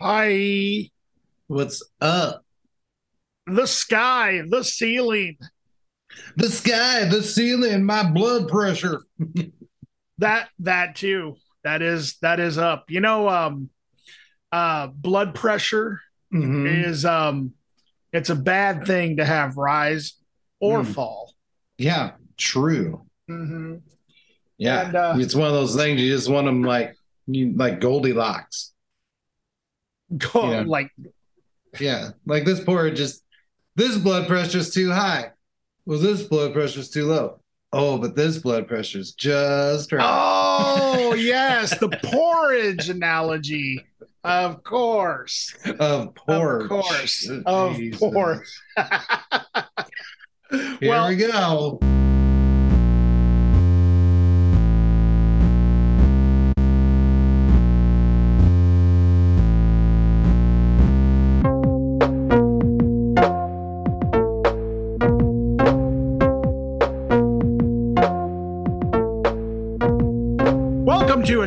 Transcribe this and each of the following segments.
Hi. What's up? The sky, the ceiling. The sky, the ceiling, my blood pressure. That that too. That is that is up. You know, um uh blood pressure Mhm. is um it's a bad thing to have rise or Mm. fall. Yeah, true. Mm-hmm. Yeah, And, uh, it's one of those things you just want them like you like Goldilocks. Go like Yeah, like this poor just this blood pressure's too high. Well, this blood pressure's too low. Oh, but this blood pressure's just right. Oh yes, the porridge analogy. Of course. of porch. Of course. Of course. Here well, we go.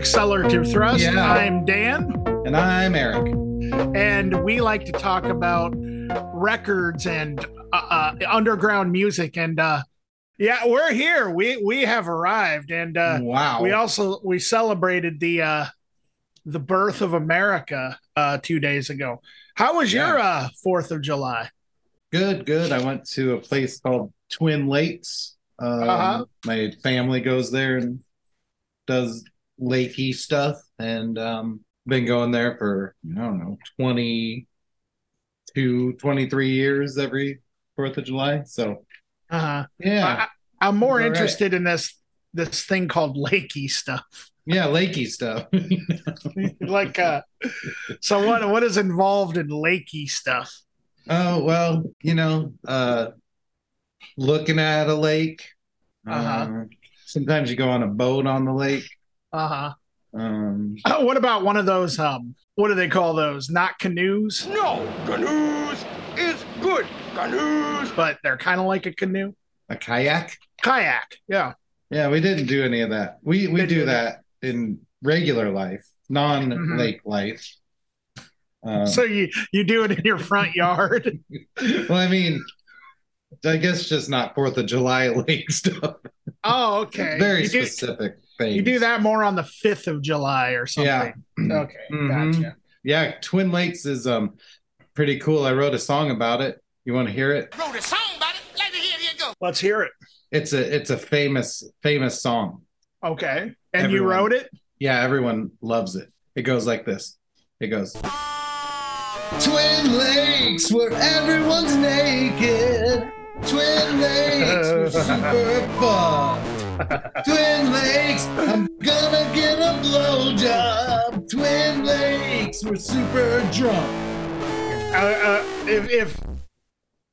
Accelerative Thrust. Yeah. I'm Dan. And I'm Erik. and we like to talk about records and uh, uh, underground music and uh yeah we're here we we have arrived and uh wow. we also we celebrated the uh the birth of america uh two days ago how was your uh fourth of july Good, good. I went to a place called Twin Lakes. Um, Uh-huh. My family goes there and does lakey stuff, and um, been going there for I don't know 22, 23 years every Fourth of July. So uh-huh yeah, I, i'm more All right. interested in this this thing called lakey stuff yeah, lakey stuff. like uh so what what is involved in lakey stuff oh well, you know, uh, looking at a lake. Uh-huh. Uh, sometimes you go on a boat on the lake. Uh-huh Um, Oh, what about one of those? Um, what do they call those? Not canoes, No, canoes is good. Canoes. but they're kind of like a canoe. a kayak. Kayak. Yeah. Yeah, we didn't do any of that. We we do do that in regular life, non-lake life. Um, So you you do it in your front yard. well, I mean, I guess just not Fourth of July lake stuff. Oh, okay. Very you do, specific things. you do that more on the fifth of July or something. Yeah. Okay. Mhm. Gotcha. Yeah, Twin Lakes is um pretty cool. I wrote a song about it. You want to hear it? Wrote a song about it. Let me hear you go. Let's hear it. It's a it's a famous famous song. Okay. And you wrote it. Yeah, everyone loves it. It goes like this. It goes. Twin Lakes, where everyone's naked. Twin Lakes, we're super fun. Twin Lakes, I'm gonna get a blowjob. Twin Lakes, we're super drunk. Uh, uh, if if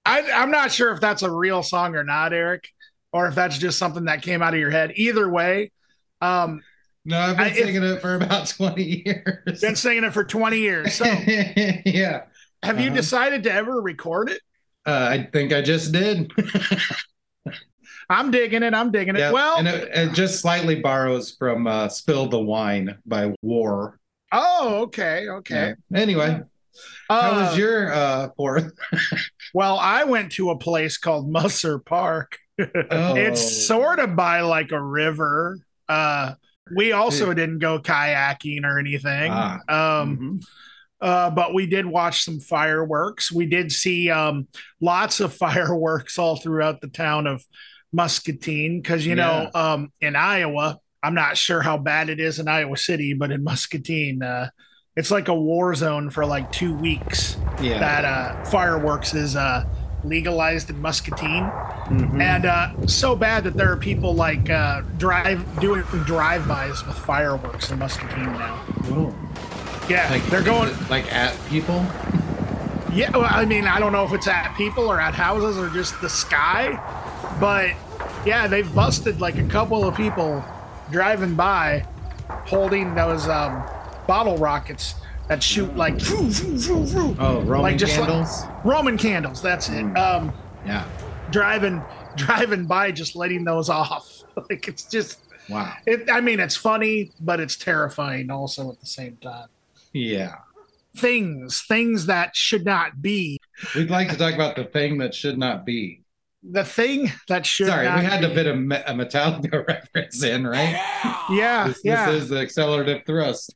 I, I'm not sure if that's a real song or not, Erik, or if that's just something that came out of your head. Either way, um, No, I've been I- if- singing it for about 20 years. been singing it for 20 years. So yeah. have you Uh-huh. decided to ever record it? Uh, I think I just did. I'm digging it. I'm digging it. Yeah, well, and it, it just slightly borrows from uh, "Spill the Wine" by War. oh, okay, okay. Yeah. Anyway, how Uh, was your uh, fourth? well, I went to a place called Musser Park. Oh. It's sort of by like a river. Uh, we also didn't go kayaking or anything. Ah. Um, Mhm. uh, but we did watch some fireworks. We did see um, lots of fireworks all throughout the town of Muscatine because, you know, um, in Iowa, I'm not sure how bad it is in Iowa City, but in Muscatine, uh, it's like a war zone for like two weeks yeah. that uh, fireworks is uh, legalized in Muscatine. Mhm. And uh, so bad that there are people like uh, drive doing drive-bys with fireworks in Muscatine now. Oh. Yeah, Like they're going. like at people. Yeah, well, I mean, I don't know if it's at people or at houses or just the sky, but yeah, they've busted like a couple of people driving by holding those um, bottle rockets that shoot like phoo, phoo, phoo, phoo. Oh, Roman Like, just like- candles. Roman candles. That's it. Mm. Um, yeah. driving driving by, just letting those off. like it's just. Wow. It, I mean, it's funny, but it's terrifying also at the same time. Yeah. things, things that should not be. We'd like to talk about the thing that should not be. The thing that should Sorry, we had be. to fit a, Me- a Metallica reference in, right? Yeah, This, yeah. this is the accelerative thrust.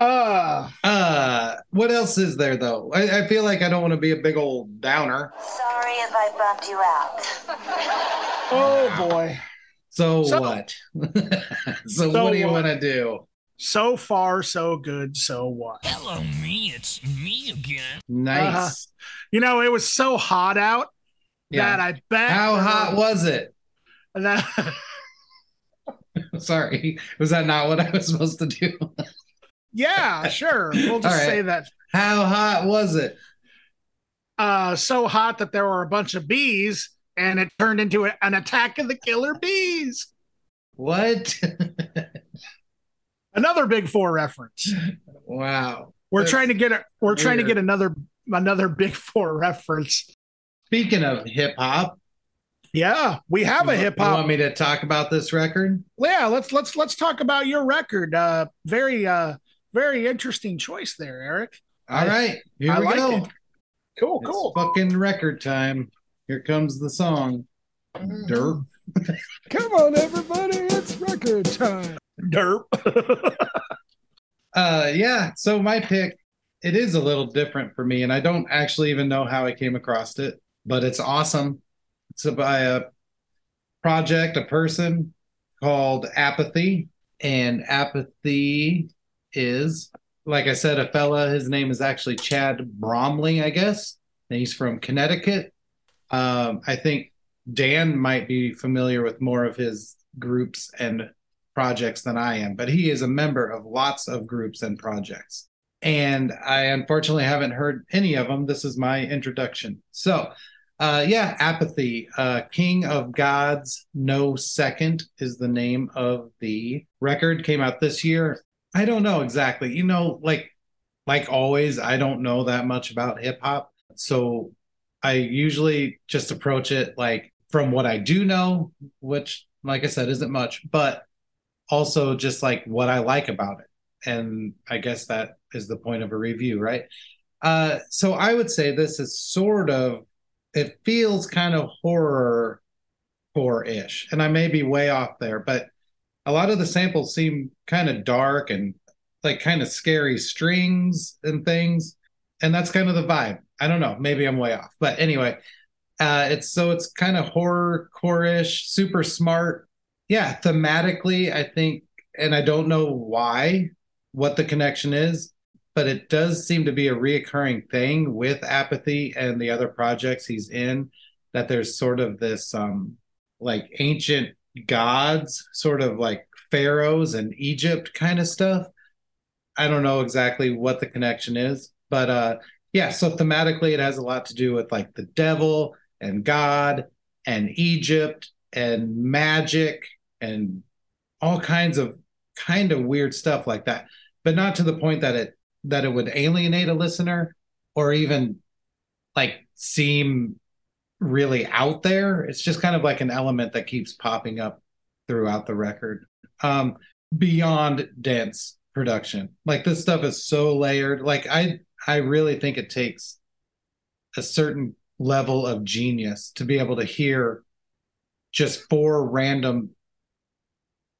uh Uh, what else is there though? I, I feel like I don't want to be a big old downer. Sorry if I bumped you out. oh boy. So, So- what? so, So what do you want to do? So far, so good. So what? Hello, me. It's me again. Nice. Uh-huh. You know, it was so hot out yeah. that I bet. How hot was it? that? Sorry, was that not what I was supposed to do? yeah, sure. We'll just right. say that. How hot was it? Uh, so hot that there were a bunch of bees, and it turned into a- an attack of the killer bees. What? Another Big Four reference. wow. We're That's trying to get a. We're trying to get another another Big Four reference. Speaking of hip hop, Yeah, we have a you hip You hop want me to talk about this record? yeah let's let's let's talk about your record uh very uh very interesting choice there erik All right, here I we like go. it. cool It's cool fucking record time. Here comes the song. Derp. come on everybody it's record time derp Uh, yeah. So my pick, it is a little different for me, and I don't actually even know how I came across it, but it's awesome. It's by a project, a person called Apathy, and Apathy is, like I said, a fella. His name is actually Chad Bromley, I guess. And he's from Connecticut. Um, I think Dan might be familiar with more of his groups and projects than I am, but he is a member of lots of groups and projects. And I unfortunately haven't heard any of them. This is my introduction. So, uh, yeah, Apathy, uh, King of Gods, No Second is the name of the record. Came out this year. I don't know exactly. You know, like like always, I don't know that much about hip hop. So I usually just approach it like from what I do know, which, like I said, isn't much, but also just like what I like about it. And I guess that is the point of a review, right? Uh, so I would say this is sort of, it feels kind of horror core ish. And I may be way off there, but a lot of the samples seem kind of dark and like kind of scary strings and things. And that's kind of the vibe. I don't know. Maybe I'm way off. But anyway, uh, it's so it's kind of horror core-ish, super smart. Yeah, thematically, I think, and I don't know why, what the connection is, but it does seem to be a reoccurring thing with apathy and the other projects he's in. That there's sort of this um like ancient gods, sort of like pharaohs and Egypt kind of stuff. I don't know exactly what the connection is, but uh yeah, so thematically it has a lot to do with like the devil and God and Egypt and magic and all kinds of kind of weird stuff like that. But not to the point that it that it would alienate a listener or even like seem really out there. It's just kind of like an element that keeps popping up throughout the record. Um beyond dense production. Like this stuff is so layered. Like I I really think it takes a certain level of genius to be able to hear just four random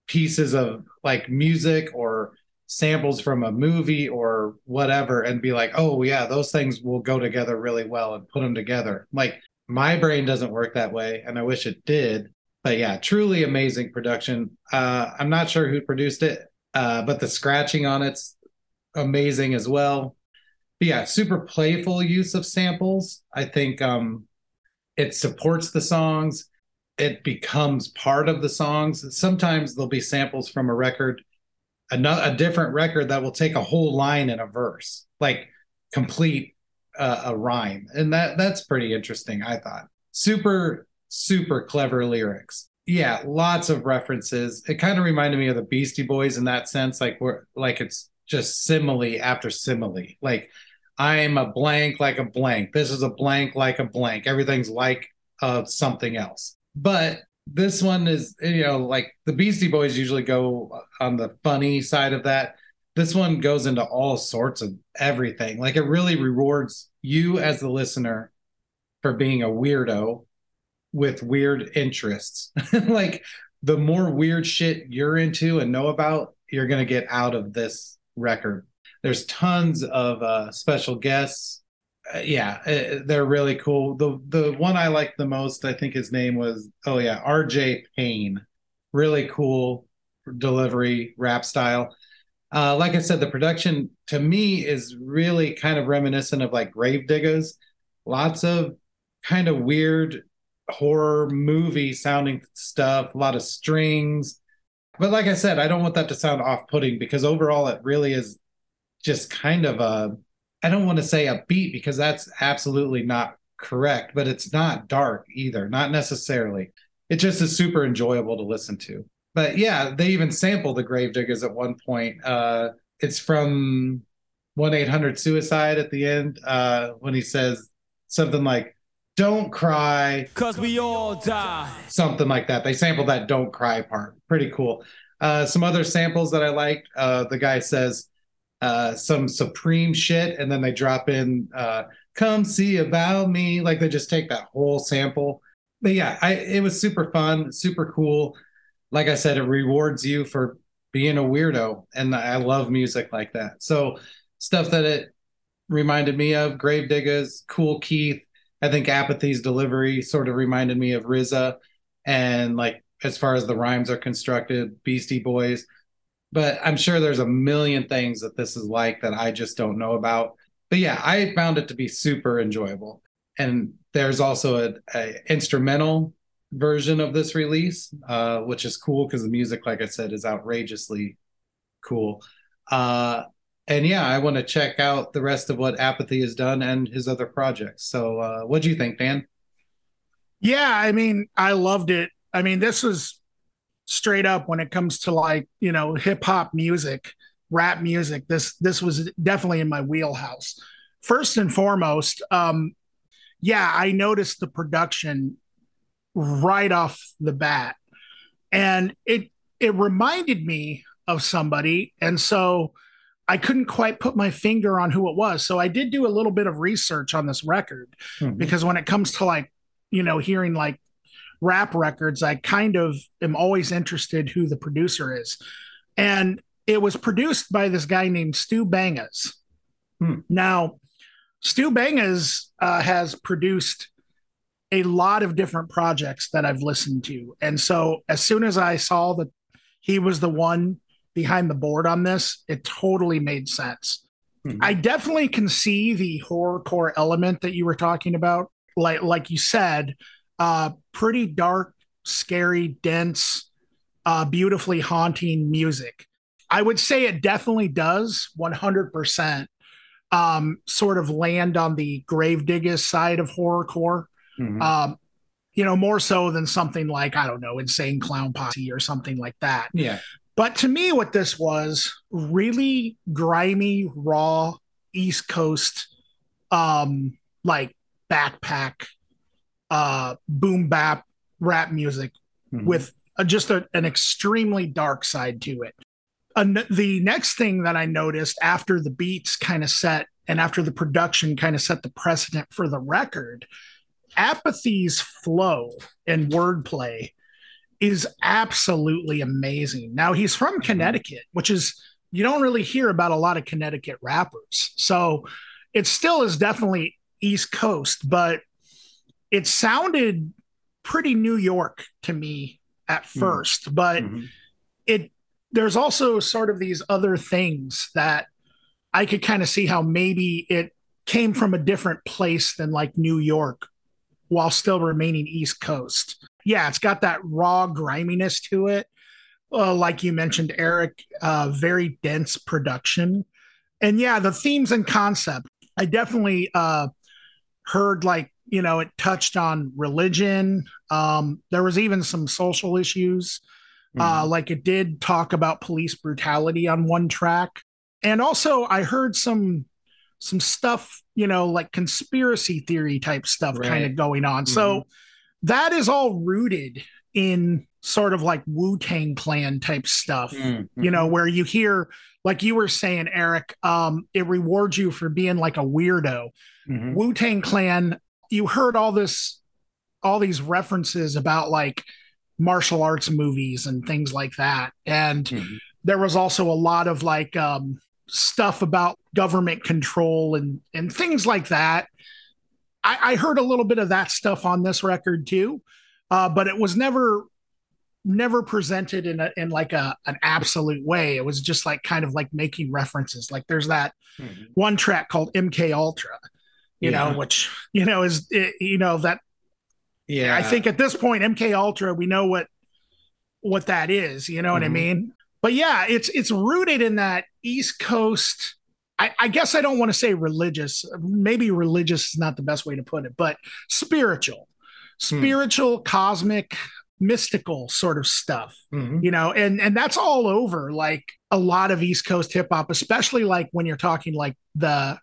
pieces of like music or samples from a movie or whatever and be like, "Oh yeah, those things will go together really well and put them together." Like my brain doesn't work that way and I wish it did. But yeah, truly amazing production. Uh I'm not sure who produced it, uh but the scratching on it's amazing as well but yeah, super playful use of samples. I think um, it supports the songs. It becomes part of the songs. Sometimes there'll be samples from a record, a, a different record that will take a whole line in a verse, like complete uh, a rhyme, and that that's pretty interesting. I thought super super clever lyrics. Yeah, lots of references. It kind of reminded me of the Beastie Boys in that sense, like we're like it's just simile after simile, like I'm a blank like a blank. This is a blank like a blank. Everything's like uh, something else. But this one is, you know, like the Beastie Boys usually go on the funny side of that. this one goes into all sorts of everything. Like it really rewards you as the listener for being a weirdo with weird interests. like the more weird shit you're into and know about, you're going to get out of this record. There's tons of uh, special guests. Uh, yeah, uh, they're really cool. The the one I liked the most, I think his name was oh yeah, RJ Payne. Really cool delivery, rap style. Uh, like I said, the production to me is really kind of reminiscent of like Gravediggaz. Lots of kind of weird horror movie sounding stuff, a lot of strings. But like I said, I don't want that to sound off putting because overall it really is just kind of a, I don't want to say a beat because that's absolutely not correct, but it's not dark either, not necessarily. It just is super enjoyable to listen to. But yeah, they even sample the Gravediggaz at one point. Uh, it's from 1 800 Suicide at the end uh, when he says something like, don't cry. Cause we all die. Something like that. They sampled that don't cry part. Pretty cool. Uh, some other samples that I liked. Uh, the guy says uh, some supreme shit, and then they drop in uh, "Come see about me." Like they just take that whole sample. But yeah, I, it was super fun, super cool. Like I said, it rewards you for being a weirdo, and I love music like that. So stuff that it reminded me of: Gravediggaz, Kool Keith, I think Apathy's delivery sort of reminded me of RZA, and like as far as the rhymes are constructed, Beastie Boys. But I'm sure there's a million things that this is like that I just don't know about. But yeah, I found it to be super enjoyable. And there's also a, a instrumental version of this release, uh, which is cool because the music, like I said, is outrageously cool. Uh, and yeah, I want to check out the rest of what Apathy has done and his other projects. So, uh, what do you think, Dan? Yeah, I mean, I loved it. I mean, this was straight up when it comes to like you know hip hop music, rap music. This this was definitely in my wheelhouse. First and foremost, um, yeah, I noticed the production right off the bat, and it it reminded me of somebody, and so I couldn't quite put my finger on who it was. So I did do a little bit of research on this record mm-hmm. because when it comes to like, you know, hearing like rap records, I kind of am always interested who the producer is. And it was produced by this guy named Stu Bangas. Hmm. Now, Stu Bangas uh, has produced a lot of different projects that I've listened to. And so as soon as I saw that he was the one behind the board on this, it totally made sense. Mm-hmm. I definitely can see the horrorcore element that you were talking about. Like like you said, uh, pretty dark, scary, dense, uh, beautifully haunting music. I would say it definitely does 100% um, sort of land on the Gravediggaz side of horrorcore. Mm-hmm. Um, you know, more so than something like, I don't know, Insane Clown Posse or something like that. Yeah. But to me, what this was really grimy, raw East Coast, um, like backpack, uh, boom bap rap music mm-hmm. with a, just a, an extremely dark side to it. The next thing that I noticed after the beats kind of set and after the production kind of set the precedent for the record, Apathy's flow and wordplay is absolutely amazing. Now he's from mm-hmm. Connecticut, which is you don't really hear about a lot of Connecticut rappers. So it still is definitely East Coast, but it sounded pretty New York to me at 1st mm-hmm. but mm-hmm. it there's also sort of these other things that I could kind of see how maybe it came from a different place than like New York while still remaining East Coast yeah, it's got that raw griminess to it. Uh, like you mentioned, Erik, uh, very dense production. And yeah, the themes and concept, I definitely uh, heard like, you know, it touched on religion. Um, there was even some social issues. Uh, mm-hmm. like it did talk about police brutality on one track. And also I heard some some stuff, you know, like conspiracy theory type stuff right. kind of going on. Mm-hmm. So that is all rooted in sort of like Wu Tang Clan type stuff. Mm, You know, where you hear, like you were saying, Erik, um, it rewards you for being like a weirdo. mhm. Wu Tang Clan, you heard all this, all these references about like martial arts movies and things like that. And Mhm. there was also a lot of like um, stuff about government control and and things like that. I, I heard a little bit of that stuff on this record too, uh, but it was never never presented in a in like a an absolute way. It was just like kind of like making references. Like there's that Mhm. one track called MK Ultra, you Yeah. know, which you know is you know that Yeah, I think at this point, MK Ultra, we know what what that is. You know what I Mhm. mean? But yeah, it's it's rooted in that East Coast. I, I guess I don't want to say religious. Maybe religious is not the best way to put it, but spiritual, spiritual, cosmic, mystical sort of stuff. Mhm. You know, and and that's all over like a lot of East Coast hip hop, especially like when you're talking like the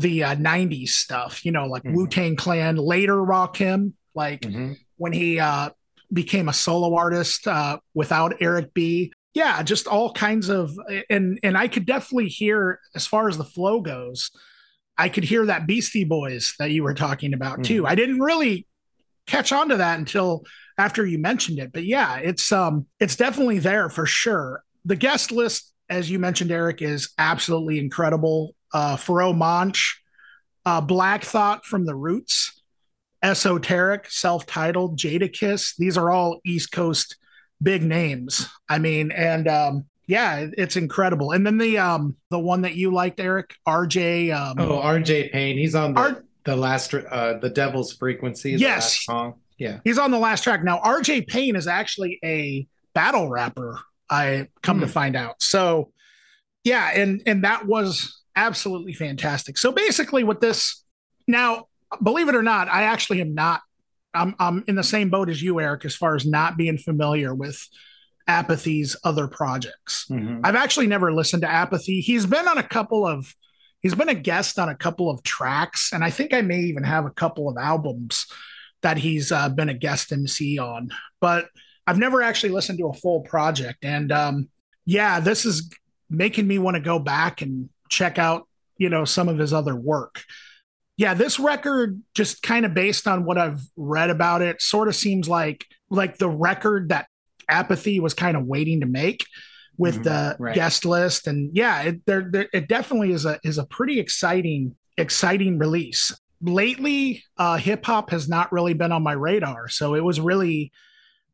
the uh, 90s stuff. You know, like Mhm. Wu Tang Clan, later Rakim, like Mhm. when he uh, became a solo artist uh, without Eric B. Yeah, just all kinds of and and I could definitely hear as far as the flow goes, I could hear that Beastie Boys that you were talking about too. I didn't really catch on to that until after you mentioned it, but yeah, it's um it's definitely there for sure. The guest list, as you mentioned, Erik, is absolutely incredible. Uh, Pharoah Monch, uh, Black Thought from the Roots, Esoteric, Celph Titled, Jadakiss. These are all East Coast big names. I mean, and um, yeah, it's incredible. And then the um, the one that you liked, Erik, RJ. Um, Oh, R.J. Payne. He's on the, R- the last, uh, the Devil's Frequency. the Yes. song. Yeah. He's on the last track. Now, RJ Payne is actually a battle rapper, I come to Hmm. find out. So, yeah, and and that was absolutely fantastic. So basically with this now, believe it or not, I actually am not I'm I'm in the same boat as you, Erik, as far as not being familiar with Apathy's other projects. Mhm. I've actually never listened to Apathy. He's been on a couple of he's been a guest on a couple of tracks, and I think I may even have a couple of albums that he's uh, been a guest MC on. But I've never actually listened to a full project. And um, yeah, this is making me want to go back and check out, you know, some of his other work. Yeah, this record, just kind of based on what I've read about it, sort of seems like like the record that Apathy was kind of waiting to make with Mhm, the right. guest list. And yeah, it there, there it definitely is a is a pretty exciting exciting release. Lately, uh, hip hop has not really been on my radar, so it was really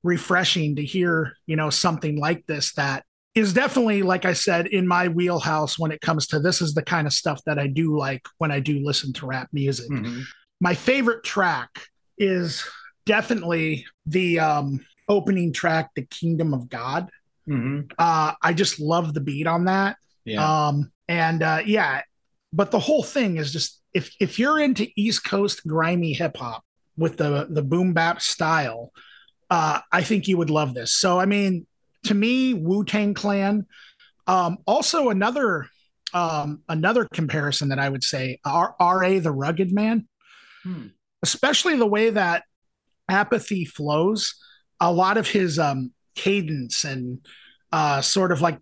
refreshing to hear you know something like this that is definitely like i said in my wheelhouse when it comes to this is the kind of stuff that i do like when i do listen to rap music Mhm. my favorite track is definitely the um opening track the kingdom of god Mhm. uh i just love the beat on that Yeah. um and uh yeah but the whole thing is just if if you're into east coast grimy hip hop with the the boom bap style uh i think you would love this so i mean to me wu-tang clan. Um also another um another comparison that i would say R- ra the rugged man. Hmm. especially the way that apathy flows a lot of his um cadence and uh sort of like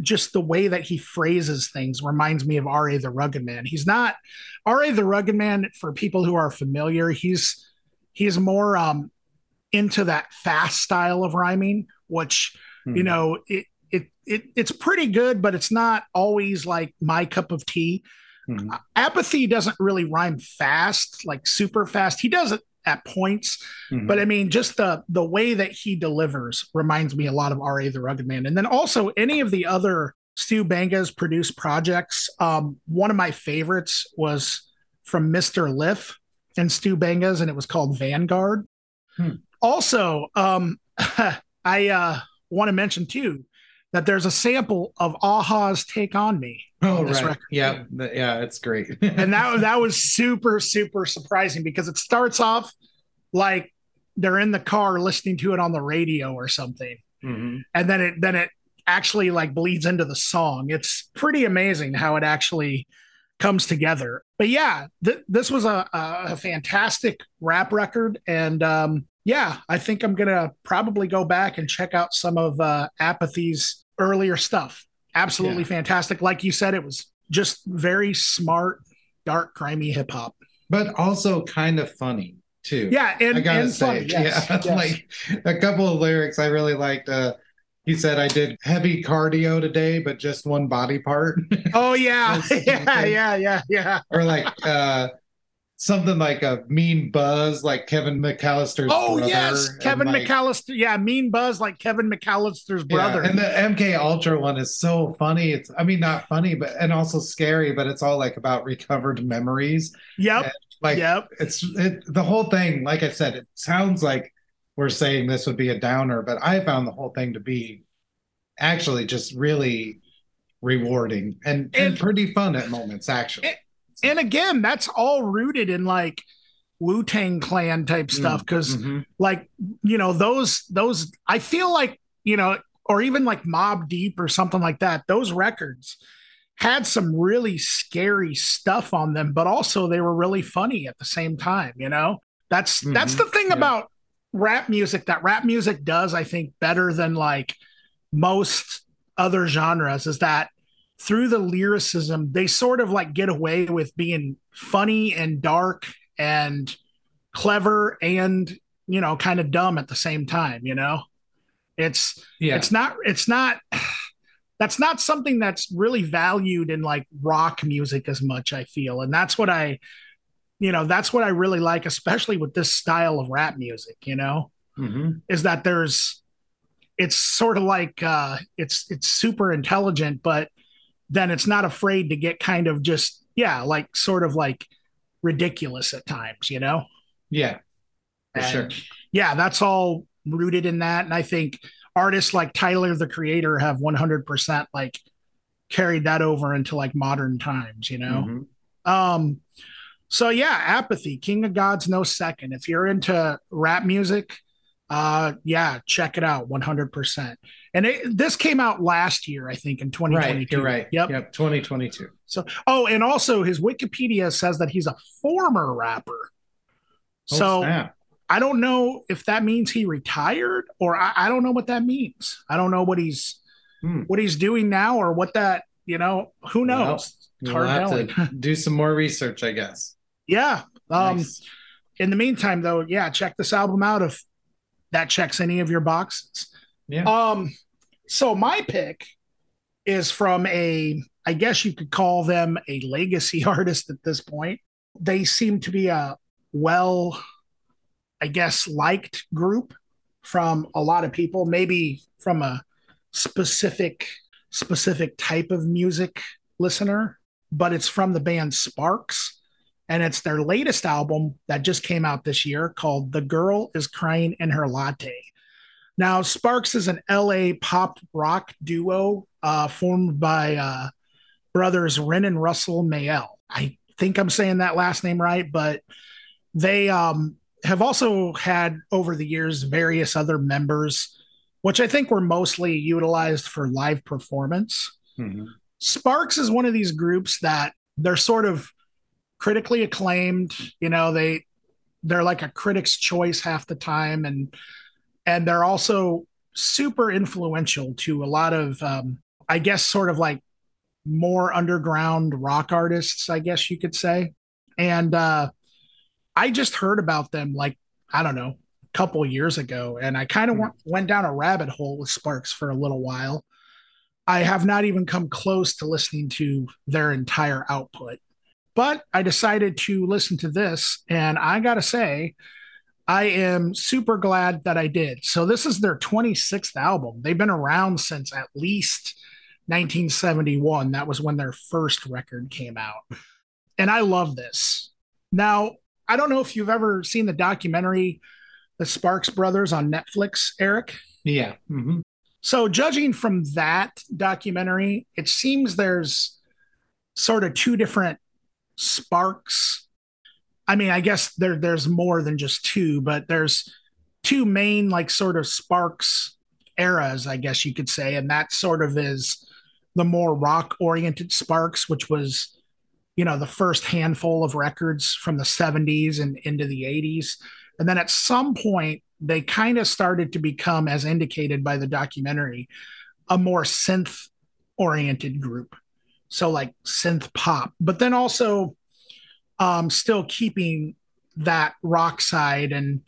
just the way that he phrases things reminds me of ra the rugged man. He's not ra the rugged man for people who are familiar he's he's more um into that fast style of rhyming which you Mhm. know it it, it it's pretty good but it's not always like my cup of tea Mhm. apathy doesn't really rhyme fast like super fast he does it at points Mhm. but I mean, just the the way that he delivers reminds me a lot of R.A. the Rugged Man. And then also any of the other Stu Bangas produced projects. Um, one of my favorites was from Mr. Lif and Stu Bangas, and it was called Vanguard. Hmm. Also, um, I uh, want to mention too that there's a sample of a-ha's "Take on Me" Oh, on this right. record. Yeah. Yeah. It's great. and that that was super super surprising because it starts off like they're in the car listening to it on the radio or something Mhm. and then it then it actually like bleeds into the song it's pretty amazing how it actually comes together. But yeah, th- this was a, a, a fantastic rap record. And um, yeah, I think I'm going to probably go back and check out some of uh, Apathy's earlier stuff. Absolutely Yeah. fantastic. Like you said, it was just very smart, dark, grimy hip hop. but also kind of funny too. Yeah, and, I gotta and say, funny. Yes, yeah, yes. like a couple of lyrics I really liked. Uh, he said, "I did heavy cardio today, but just one body part," oh yeah, yeah, yeah, yeah, yeah. or like uh, something like a mean buzz, like Kevin McAllister's Oh brother. yes, Kevin like, McAllister. Yeah, Mean Buzz like Kevin McAllister's yeah, brother. and the MK Ultra one is so funny. It's, I mean, not funny, but and also scary. But it's all like about recovered memories. yep, Like yep. it's it, the whole thing like i said it sounds like we're saying this would be a downer but i found the whole thing to be actually just really rewarding and and, And- pretty fun at moments actually And again, that's all rooted in like Wu Tang Clan type stuff because Mhm. like you know those those I feel like you know or even like Mobb Deep or something like that. Those records had some really scary stuff on them, but also they were really funny at the same time. You know, that's that's Mhm. the thing Yeah. about rap music that rap music does. I think better than like most other genres is that through the lyricism they sort of like get away with being funny and dark and clever and you know kind of dumb at the same time you know? It's yeah. it's not it's not that's not something that's really valued in like rock music as much i feel. And that's what i you know that's what i really like especially with this style of rap music you know? Mhm. is that there's it's sort of like uh it's it's super intelligent but then it's not afraid to get kind of just yeah like sort of like ridiculous at times you know? Yeah. For sure. yeah that's all rooted in that. And i think artists like tyler the creator have 100% like carried that over into like modern times you know? Mhm. um so yeah apathy king of gods no second. If you're into rap music uh yeah check it out 100% and it, this came out last year i think in 2022 right you're right. Yep. Yep 2022 so oh and also his wikipedia says that he's a former rapper. Oh, so snap. i don't know if that means he retired or I, I don't know what that means. I don't know what he's Hmm. what he's doing now or what that you know who knows? It's We'll have to do some more research i guess. Yeah um Nice. in the meantime though yeah check this album out if that checks any of your boxes. Yeah. Um so my pick is from a i guess you could call them a legacy artist at this point they seem to be a well i guess liked group from a lot of people maybe from a specific specific type of music listener but it's from the band sparks and it's their latest album that just came out this year called The Girl is Crying in Her Latte. Now, Sparks is an LA pop rock duo uh, formed by uh, brothers Ron and Russell Mael. I think I'm saying that last name right, but they um, have also had over the years various other members, which I think were mostly utilized for live performance. Mhm. Sparks is one of these groups that they're sort of critically acclaimed. You know, they they're like a critic's choice half the time, and and they're also super influential to a lot of, um, I guess, sort of like more underground rock artists, I guess you could say. And uh, I just heard about them like I don't know a couple of years ago, and I kind of went, went down a rabbit hole with Sparks for a little while. I have not even come close to listening to their entire output. But I decided to listen to this, and I got to say, I am super glad that I did. So, this is their 26th album. They've been around since at least 1971. That was when their first record came out. And I love this. Now, I don't know if you've ever seen the documentary, The Sparks Brothers on Netflix, Erik. yeah Mhm. So, judging from that documentary, it seems there's sort of two different sparks. I mean, I guess there there's more than just two, but there's two main like sort of sparks eras, I guess you could say, and that sort of is the more rock oriented sparks, which was you know, the first handful of records from the 70s and into the 80s. And then at some point, they kind of started to become, as indicated by the documentary, a more synth oriented group. So, like synth pop, but then also um, still keeping that rock side and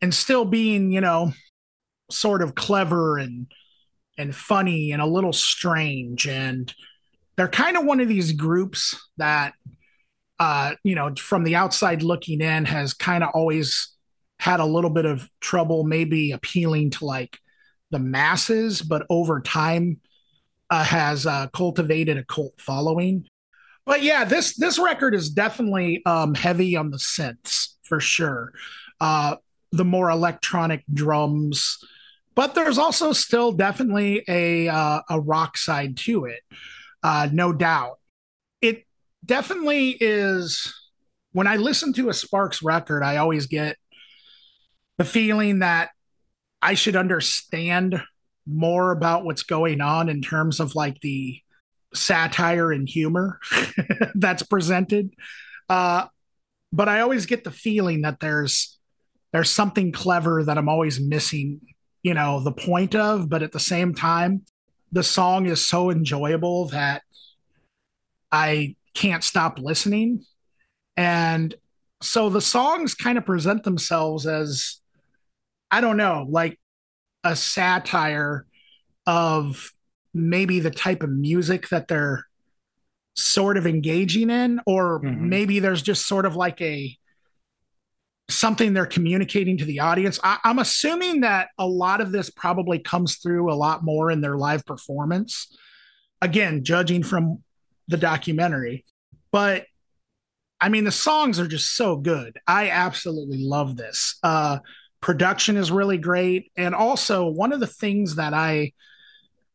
and still being, you know, sort of clever and and funny and a little strange. And they're kind of one of these groups that uh you know from the outside looking in has kind of always had a little bit of trouble maybe appealing to like the masses but over time uh, has uh, cultivated a cult following but yeah this this record is definitely um heavy on the synths for sure uh the more electronic drums but there's also still definitely a uh, a rock side to it, uh, no doubt. It definitely is. When I listen to a Sparks record, I always get the feeling that I should understand more about what's going on in terms of like the satire and humor that's presented. Uh, but I always get the feeling that there's there's something clever that I'm always missing you know the point of but at the same time the song is so enjoyable that i can't stop listening and so the songs kind of present themselves as i don't know like a satire of maybe the type of music that they're sort of engaging in or mm-hmm. maybe there's just sort of like a something they're communicating to the audience. I, am assuming that a lot of this probably comes through a lot more in their live performance. Again, judging from the documentary, but I mean, the songs are just so good. I absolutely love this. Uh, production is really great. And also, one of the things that I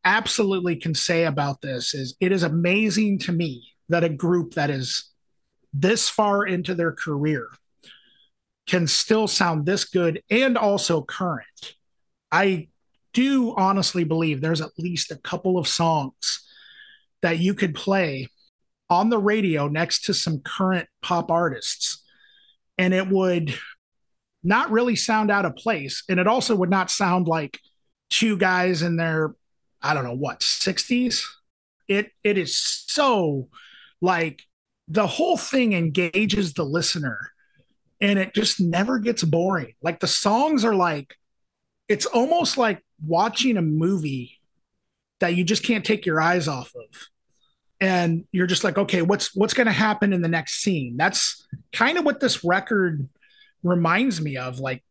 absolutely can say about this is it is amazing to me that a group that is this far into their career can still sound this good and also current. I do honestly believe there's at least a couple of songs that you could play on the radio next to some current pop artists and it would not really sound out of place and it also would not sound like two guys in their i don't know what 60s it it is so like the whole thing engages the listener and it just never gets boring. Like the songs are like, it's almost like watching a movie that you just can't take your eyes off of. And you're just like, okay, what's what's going to happen in the next scene? That's kind of what this record reminds me of. Like,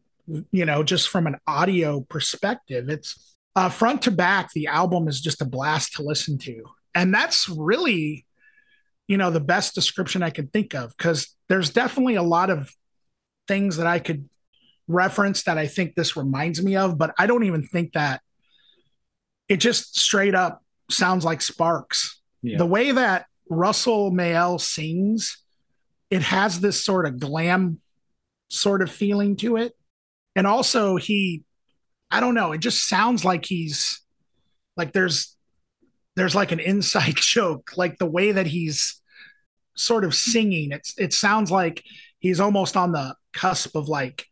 you know, just from an audio perspective, it's uh, front to back. The album is just a blast to listen to, and that's really, you know, the best description I can think of because there's definitely a lot of things that I could reference that I think this reminds me of, but I don't even think that it just straight up sounds like Sparks. Yeah. The way that Russell Mael sings, it has this sort of glam sort of feeling to it. And also he I don't know, it just sounds like he's like there's there's like an inside joke, like the way that he's sort of singing. It's it sounds like he's almost on the cusp of like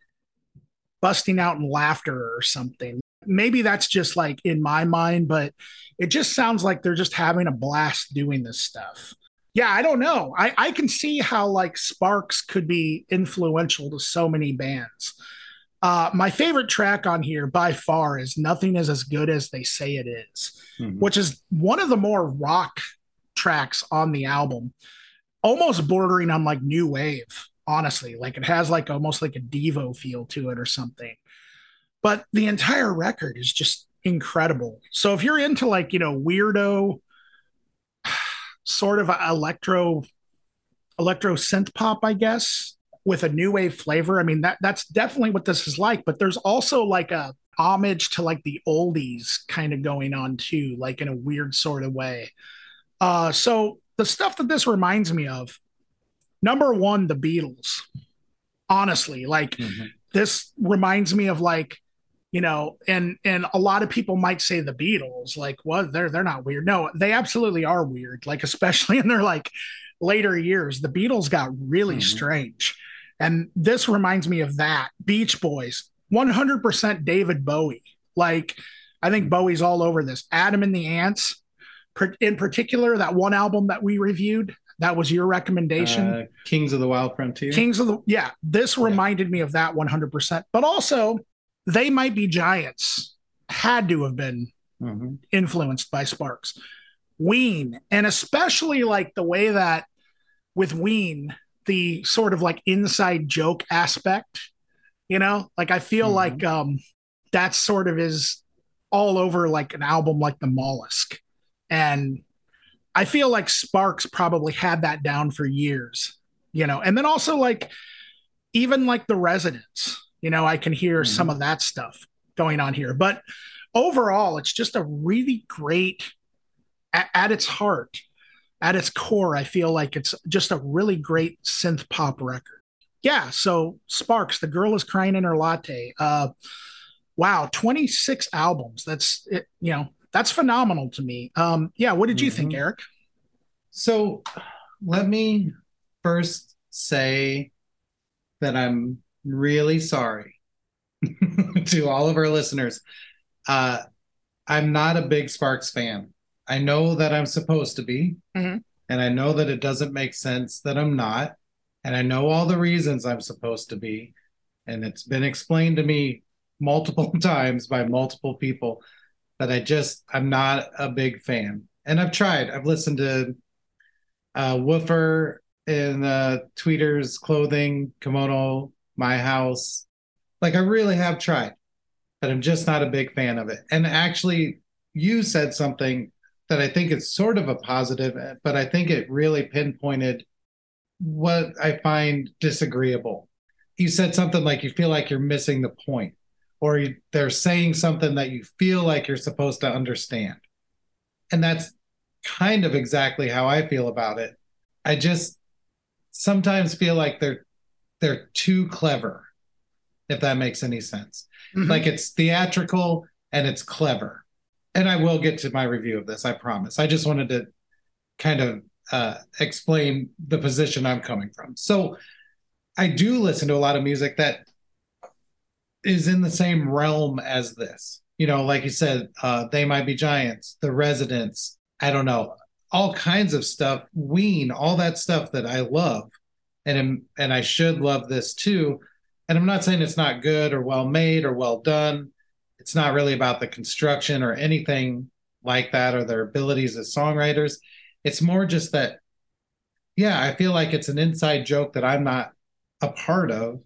busting out in laughter or something. Maybe that's just like in my mind, but it just sounds like they're just having a blast doing this stuff. Yeah, I don't know. I, I can see how like Sparks could be influential to so many bands. Uh, my favorite track on here by far is Nothing is as good as they say it is, mm-hmm. which is one of the more rock tracks on the album, almost bordering on like new wave honestly. Like it has like almost like a Devo feel to it or something. But the entire record is just incredible. So if you're into like, you know, weirdo sort of electro electro synth pop, I guess, with a new wave flavor, I mean that that's definitely what this is like, but there's also like a homage to like the oldies kind of going on too, like in a weird sort of way. Uh so the stuff that this reminds me of number one, the Beatles. Honestly, like mm-hmm. this reminds me of like, you know, and and a lot of people might say the Beatles, like, what well, they're they're not weird. No, they absolutely are weird, like especially in their like later years, the Beatles got really Mhm. strange. And this reminds me of that. Beach Boys, 100% David Bowie. Like, I think Bowie's all over this. Adam and the Ants, in particular, that one album that we reviewed, that was your recommendation. Uh, Kings of the Wild Frontier. Kings of the yeah, this reminded me of that 100%. But also, they might be giants. Had to have been Mhm. influenced by Sparks. Ween, and especially like the way that with Ween, the sort of like inside joke aspect, you know, like I feel Mhm. like um that sort of is all over like an album like the Mollusk. And I feel like Sparks probably had that down for years, you know, and then also like even like the residents, you know, I can hear Mhm. some of that stuff going on here. But overall, it's just a really great, at, at its heart, at its core, I feel like it's just a really great synth pop record. Yeah. So Sparks, the girl is crying in her latte. Uh, wow, 26 albums. That's it, you know, that's phenomenal to me. Um, yeah. What did you think, Mhm. Erik? So let me first say that I'm really sorry to all of our listeners. Uh, I'm not a big Sparks fan. I know that I'm supposed to be, Mhm. and I know that it doesn't make sense that I'm not, and I know all the reasons I'm supposed to be, and it's been explained to me multiple times by multiple people that I just I'm not a big fan. And I've tried. I've listened to uh, Woofer in uh, Tweeter's clothing, kimono, my house. Like I really have tried, but I'm just not a big fan of it. And actually, you said something that I think is sort of a positive, but I think it really pinpointed what I find disagreeable. You said something like you feel like you're missing the point, or you, they're saying something that you feel like you're supposed to understand. And that's kind of exactly how I feel about it. I just sometimes feel like they're they're too clever, if that makes any sense. Mhm. Like it's theatrical and it's clever. And I will get to my review of this, I promise. I just wanted to kind of uh, explain the position I'm coming from. So I do listen to a lot of music that is in the same realm as this. You know, like you said, uh, They Might Be Giants, The Residents, I don't know, all kinds of stuff, Ween, all that stuff that I love. And, am- and I should love this too. And I'm not saying it's not good or well made or well done. It's not really about the construction or anything like that or their abilities as songwriters. It's more just that, yeah, I feel like it's an inside joke that I'm not a part of.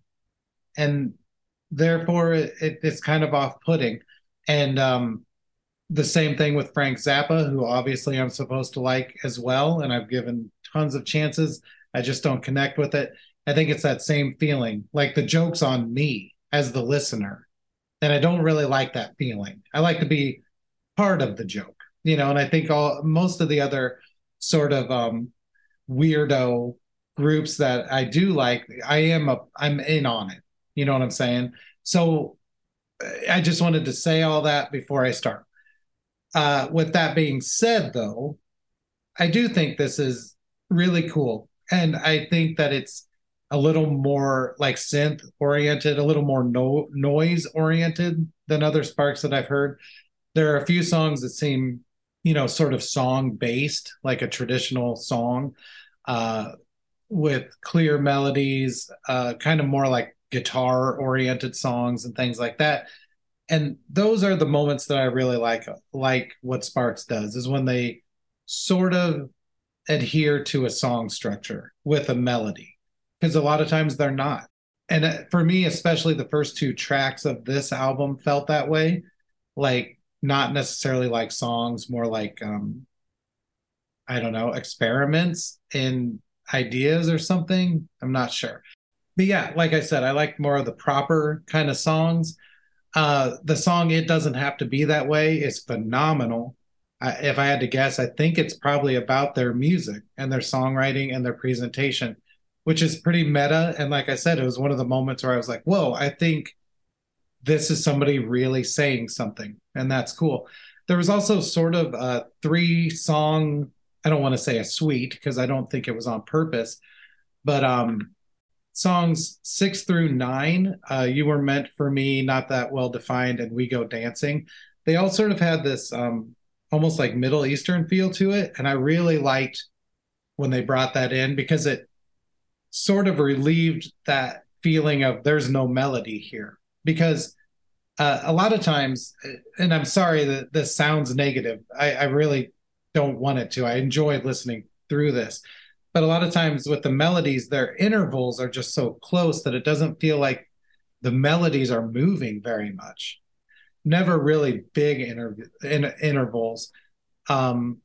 And therefore, it, it's kind of off putting. And um, the same thing with Frank Zappa, who obviously I'm supposed to like as well. And I've given tons of chances. I just don't connect with it. I think it's that same feeling, like the joke's on me as the listener. And I don't really like that feeling. I like to be part of the joke, you know, and I think all most of the other sort of um weirdo groups that I do like, I am a I'm in on it. You know what I'm saying? So I just wanted to say all that before I start. Uh, with that being said, though, I do think this is really cool. And I think that it's a little more like synth oriented, a little more no- noise oriented than other Sparks that I've heard. There are a few songs that seem, you know, sort of song based, like a traditional song, uh, with clear melodies, uh, kind of more like guitar oriented songs and things like that. And those are the moments that I really like, like what Sparks does is when they sort of adhere to a song structure with a melody because a lot of times they're not. And uh, for me, especially the first two tracks of this album felt that way, like not necessarily like songs, more like um, I don't know, experiments in ideas or something. I'm not sure. But yeah, like I said, I like more of the proper kind of songs. Uh, the song "It Doesn't Have to Be That Way" is phenomenal. I, if I had to guess, I think it's probably about their music and their songwriting and their presentation, which is pretty meta. And like I said, it was one of the moments where I was like, "Whoa!" I think this is somebody really saying something, and that's cool. There was also sort of a three song I don't want to say a suite because I don't think it was on purpose, but um, songs six through nine, uh, "You Were Meant for Me," not that well defined, and "We Go Dancing," they all sort of had this um, almost like Middle Eastern feel to it, and I really liked when they brought that in because it sort of relieved that feeling of there's no melody here. Because uh, a lot of times and i'm sorry that this sounds negative I, I really don't want it to. I enjoyed listening through this. But a lot of times with the melodies their intervals are just so close that it doesn't feel like the melodies are moving very much. Never really big inter- in, intervals. Um,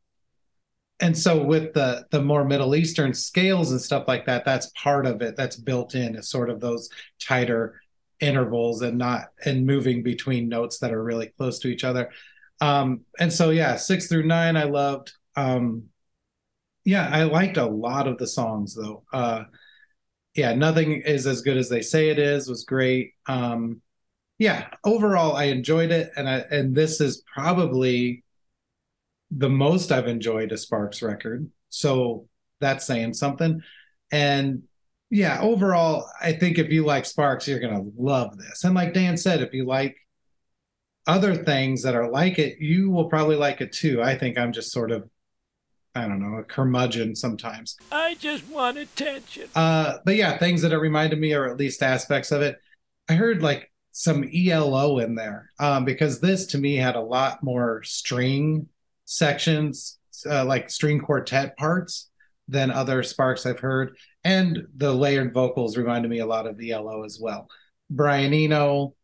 and so with the the more middle eastern scales and stuff like that that's part of it that's built in is sort of those tighter intervals and not and moving between notes that are really close to each other. Um and so yeah six through nine i loved. Um yeah i liked a lot of the songs though. Uh yeah nothing is as good as they say it is was great. Um yeah overall i enjoyed it. And i and this is probably the most I've enjoyed a Sparks record. So that's saying something. And yeah, overall, I think if you like Sparks, you're going to love this. And like Dan said, if you like other things that are like it, you will probably like it too. I think I'm just sort of, I don't know, a curmudgeon sometimes. I just want attention. Uh, but yeah, things that it reminded me, or at least aspects of it. I heard like some ELO in there um, because this to me had a lot more string sections, uh, like string quartet parts, than other Sparks I've heard. And the layered vocals reminded me a lot of ELO as well. Brian Eno,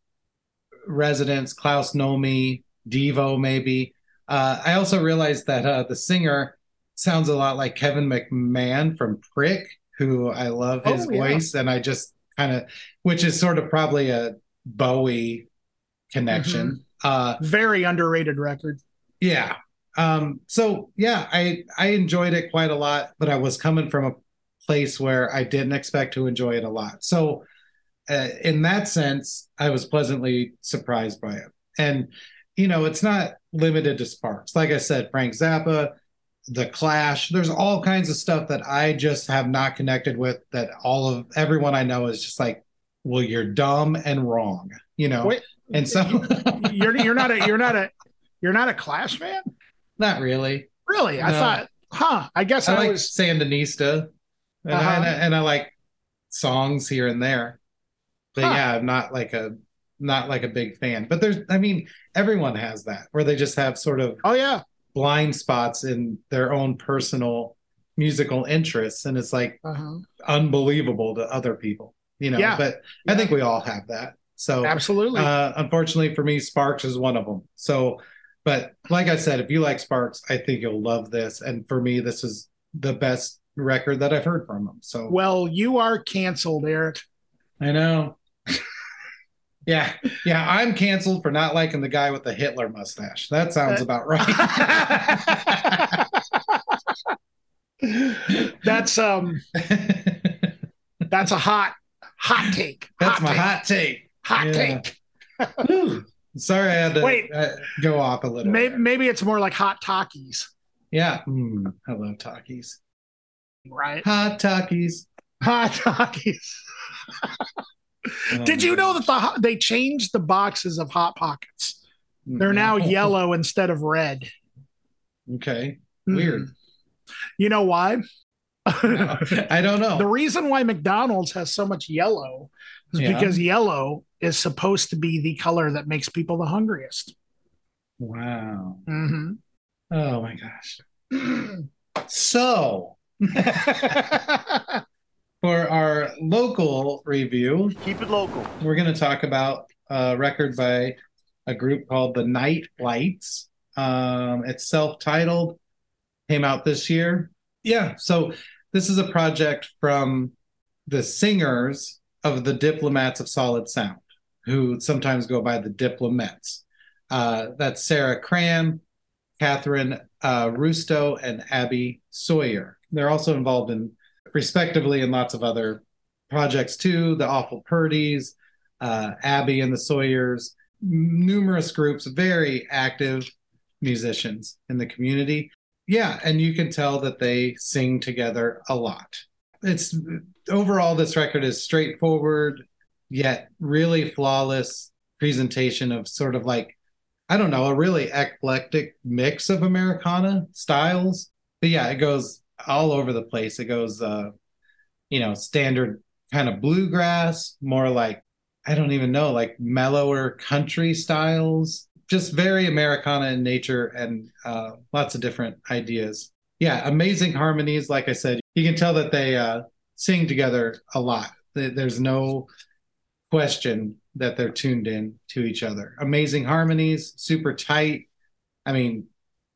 Residents, Klaus Nomi, Devo, maybe. Uh, I also realized that uh, the singer sounds a lot like Kevin McMahon from Prick, who I love his Oh, yeah. voice. And I just kind of, which is sort of probably a Bowie connection. Uh, Very underrated record. yeah. Um, so yeah, I I enjoyed it quite a lot, but I was coming from a place where I didn't expect to enjoy it a lot. So uh, in that sense, I was pleasantly surprised by it. And you know, it's not limited to Sparks. Like I said, Frank Zappa, The Clash, there's all kinds of stuff that I just have not connected with that all of everyone I know is just like, well, you're dumb and wrong, you know. Wait, and so you're you're not a you're not a you're not a Clash fan, not really. really? I thought, huh? I guess I, I like was. Sandinista, and, Uh-huh. I, and, I, and I like songs here and there. But Huh. yeah, I'm not like a not like a big fan. But there's, I mean, everyone has that where they just have sort of Oh yeah. blind spots in their own personal musical interests, and it's like Uh-huh. unbelievable to other people, you know. Yeah. But I think we all have that. So Absolutely. uh, unfortunately for me, Sparks is one of them. So, but like I said, if you like Sparks, I think you'll love this. And for me, this is the best record that I've heard from them. So well, you are canceled, Erik. I know. yeah, yeah, I'm canceled for not liking the guy with the Hitler mustache. That sounds Uh, about right. that's um that's a hot hot take. That's hot my take. hot take. hot yeah. take. Sorry, I had to Wait. uh, go off a little. Maybe maybe it's more like hot talkies, Yeah, mm, I love talkies. right? Hot talkies. Hot talkies. Oh, Did you know that the they changed the boxes of hot pockets? They're now yellow instead of red. Okay. Mm. Weird. You know why? I don't know. the reason why McDonald's has so much yellow is Yeah. because yellow is supposed to be the color that makes people the hungriest. wow. Mm-hmm. Oh my gosh. So, for our local review, Keep it local. we're going to talk about a record by a group called the Night Lights. Um, it's self titled, came out this year. Yeah. So, this is a project from the singers of the Diplomats of Solid Sound, who sometimes go by the Diplomats. Uh, that's Sarah Cram, Catherine uh, Rusto, and Abby Sawyer. They're also involved in, respectively, in lots of other projects too. The Awful Purdies, uh, Abby and the Sawyers, numerous groups, very active musicians in the community. Yeah, and you can tell that they sing together a lot. It's overall this record is straightforward yet really flawless presentation of sort of like I don't know, a really eclectic mix of Americana styles. But yeah, it goes all over the place. It goes uh you know, standard kind of bluegrass, more like I don't even know, like mellower country styles, just very Americana in nature and uh, lots of different ideas. Yeah, amazing harmonies. Like I said, you can tell that they uh, sing together a lot. There's no question that they're tuned in to each other. Amazing harmonies, super tight. I mean,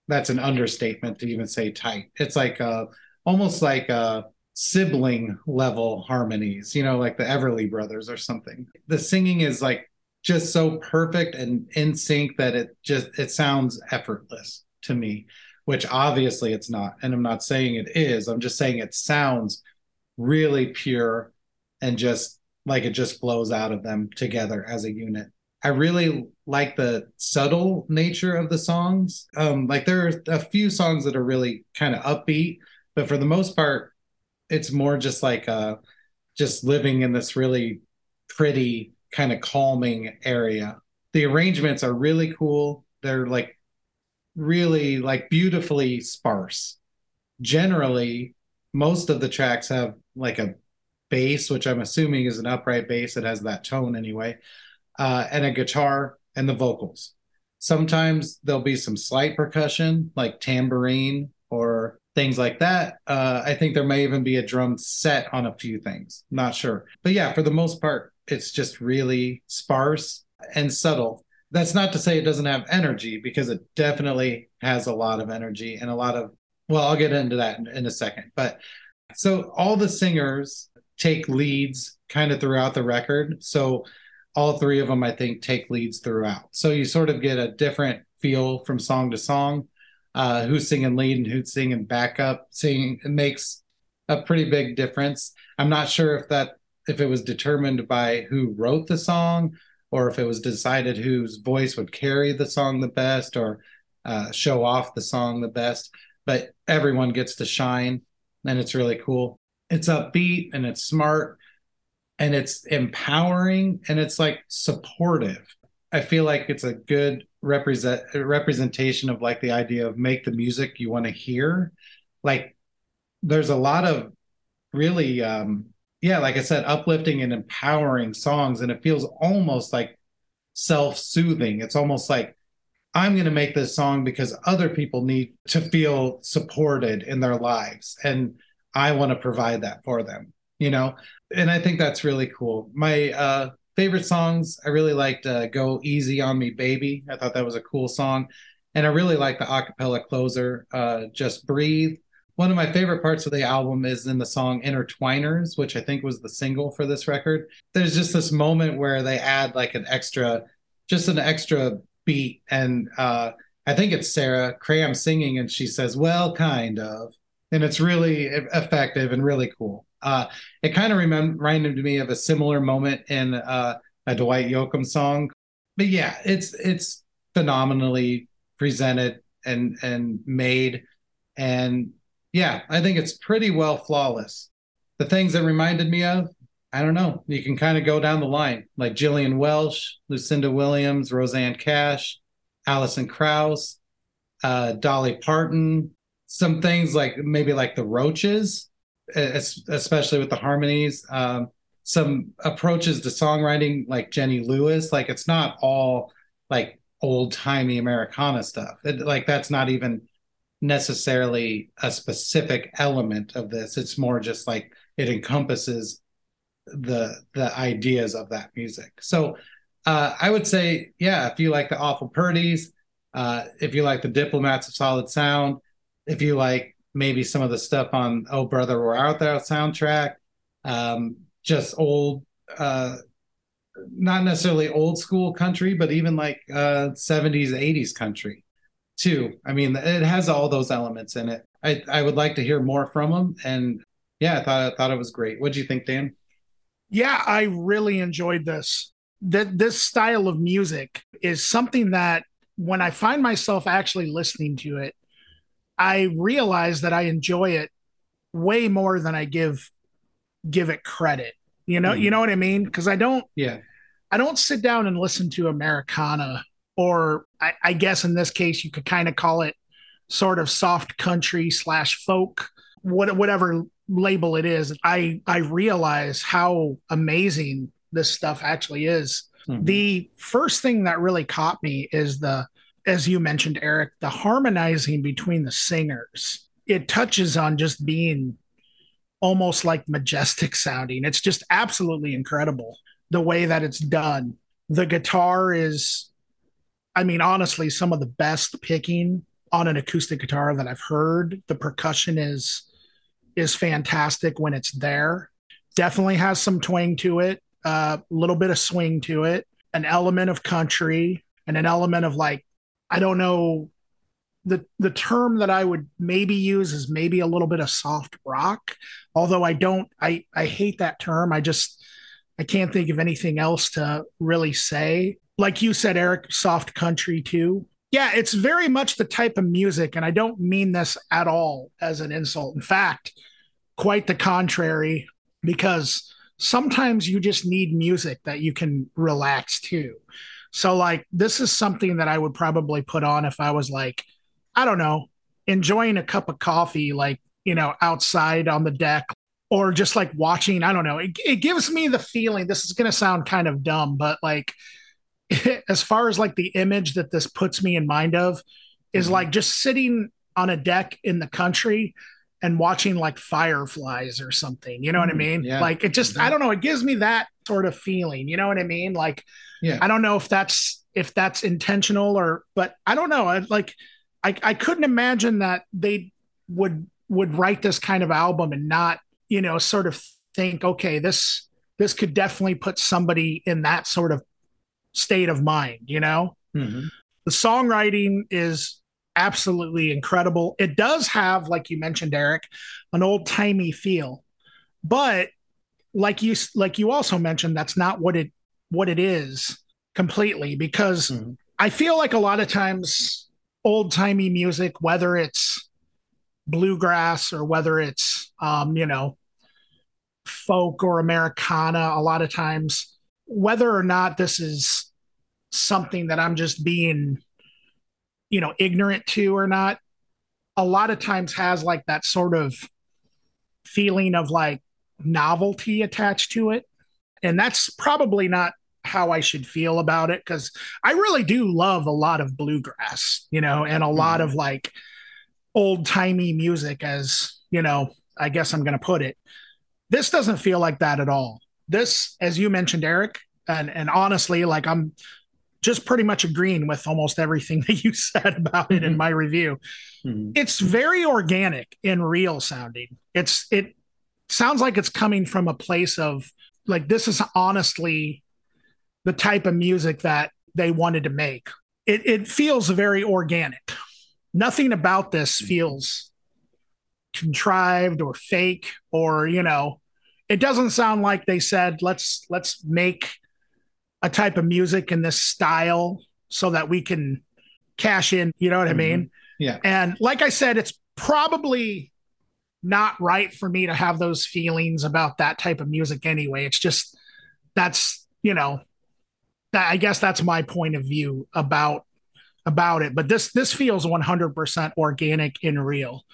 that's an understatement to even say tight. It's like uh, almost like a sibling level harmonies, you know, like the Everly brothers or something. The singing is like just so perfect and in sync that it just it sounds effortless to me, which obviously it's not. And I'm not saying it is. I'm just saying it sounds really pure and just like it just flows out of them together as a unit. I really like the subtle nature of the songs. Um, like there are a few songs that are really kind of upbeat, but for the most part, it's more just like uh just living in this really pretty kind of calming area the arrangements are really cool they're like really like beautifully sparse generally most of the tracks have like a bass which i'm assuming is an upright bass it has that tone anyway uh, and a guitar and the vocals sometimes there'll be some slight percussion like tambourine or things like that. Uh, I think there may even be a drum set on a few things. Not sure. But yeah, for the most part, it's just really sparse and subtle. That's not to say it doesn't have energy because it definitely has a lot of energy and a lot of, well, I'll get into that in, in a second. But so all the singers take leads kind of throughout the record. So all three of them, I think, take leads throughout. So you sort of get a different feel from song to song uh, who's singing lead and who's singing backup singing it makes a pretty big difference. I'm not sure if that if it was determined by who wrote the song or if it was decided whose voice would carry the song the best or uh, show off the song the best. But everyone gets to shine, and it's really cool. It's upbeat and it's smart and it's empowering and it's like supportive. I feel like it's a good represent representation of like the idea of make the music you want to hear. Like there's a lot of really um yeah, like I said, uplifting and empowering songs, and it feels almost like self-soothing. It's almost like I'm going to make this song because other people need to feel supported in their lives, and I want to provide that for them. You know, and I think that's really cool. My uh, favorite songs, I really liked uh, "Go Easy on Me, Baby." I thought that was a cool song, and I really like the acapella closer, uh, "Just Breathe." One of my favorite parts of the album is in the song "Intertwiners," which I think was the single for this record. There's just this moment where they add like an extra, just an extra beat, and uh, I think it's Sarah Cram singing, and she says, "Well, kind of," and it's really effective and really cool. Uh, it kind of reminded me of a similar moment in uh, a Dwight Yoakam song. But yeah, it's it's phenomenally presented and and made, and yeah, I think it's pretty well flawless. The things that reminded me of, I don't know. You can kind of go down the line, like Gillian Welch, Lucinda Williams, Rosanne Cash, Alison Krauss, uh, Dolly Parton. Some things like maybe like the Roches especially with the harmonies. Um, some approaches to songwriting like Jenny Lewis, like it's not all like old timey Americana stuff. It, like that's not even necessarily a specific element of this. It's more just like it encompasses the the ideas of that music. So uh, I would say, yeah, if you like the Awful Purdies, uh, if you like the Diplomats of Solid Sound, if you like maybe some of the stuff on Oh Brother We're Out There soundtrack. Um, just old, uh, not necessarily old school country, but even like uh, 70s, 80s country too. I mean, it has all those elements in it. I, I would like to hear more from them. And yeah, I thought I thought it was great. What do you think, Dan? Yeah, I really enjoyed this. That this style of music is something that when I find myself actually listening to it, I realize that I enjoy it way more than I give give it credit. You know, Mhm. you know what I mean? Because I don't Yeah. I don't sit down and listen to Americana, or I, I guess in this case you could kind of call it sort of soft country slash folk, what, whatever label it is. I I realize how amazing this stuff actually is. Mhm. The first thing that really caught me is the, as you mentioned, Erik, the harmonizing between the singers. It touches on just being almost like majestic sounding. It's just absolutely incredible the way that it's done. The guitar is, I mean, honestly, some of the best picking on an acoustic guitar that I've heard. The percussion is is fantastic when it's there. Definitely has some twang to it, a uh, little bit of swing to it, an element of country, and an element of like, I don't know, the the term that I would maybe use is maybe a little bit of soft rock. Although I don't, I I hate that term. I just I can't think of anything else to really say. Like you said, Erik, soft country too. Yeah, it's very much the type of music, and I don't mean this at all as an insult. In fact, quite the contrary, because sometimes you just need music that you can relax to. So, like, this is something that I would probably put on if I was like, I don't know, enjoying a cup of coffee, like, you know, outside on the deck, or just like watching. I don't know. It, it gives me the feeling, this is going to sound kind of dumb, but like, as far as like the image that this puts me in mind of is Mhm. like just sitting on a deck in the country and watching like fireflies or something. You know what I Mm, mean? yeah. Like it just, I don't know, it gives me that sort of feeling. You know what I mean? Like, Yeah. I don't know if that's if that's intentional or, but I don't know. I like, I I couldn't imagine that they would would write this kind of album and not, you know, sort of think, okay, this this could definitely put somebody in that sort of state of mind. You know, Mhm. the songwriting is absolutely incredible. It does have, like you mentioned, Erik, an old timey feel, but like you like you also mentioned, that's not what it what it is completely because Mhm. I feel like a lot of times old timey music, whether it's bluegrass or whether it's um, you know folk or Americana, a lot of times, whether or not this is something that I'm just being, you know, ignorant to or not, a lot of times has like that sort of feeling of like novelty attached to it. And that's probably not how I should feel about it because I really do love a lot of bluegrass, you know, and a lot of like old timey music, as you know, I guess I'm going to put it. This doesn't feel like that at all. This, as you mentioned, Erik, and and honestly, like I'm just pretty much agreeing with almost everything that you said about it in Mhm. my review. Mhm. It's very organic and real sounding. It's it sounds like it's coming from a place of like this is honestly the type of music that they wanted to make. It it feels very organic. Nothing about this feels contrived or fake or you know it doesn't sound like they said let's let's make a type of music in this style so that we can cash in you know what i mm-hmm. mean? Yeah. and like i said it's probably not right for me to have those feelings about that type of music anyway. It's just that's you know that i guess that's my point of view about about it. But this this feels 100% organic and real.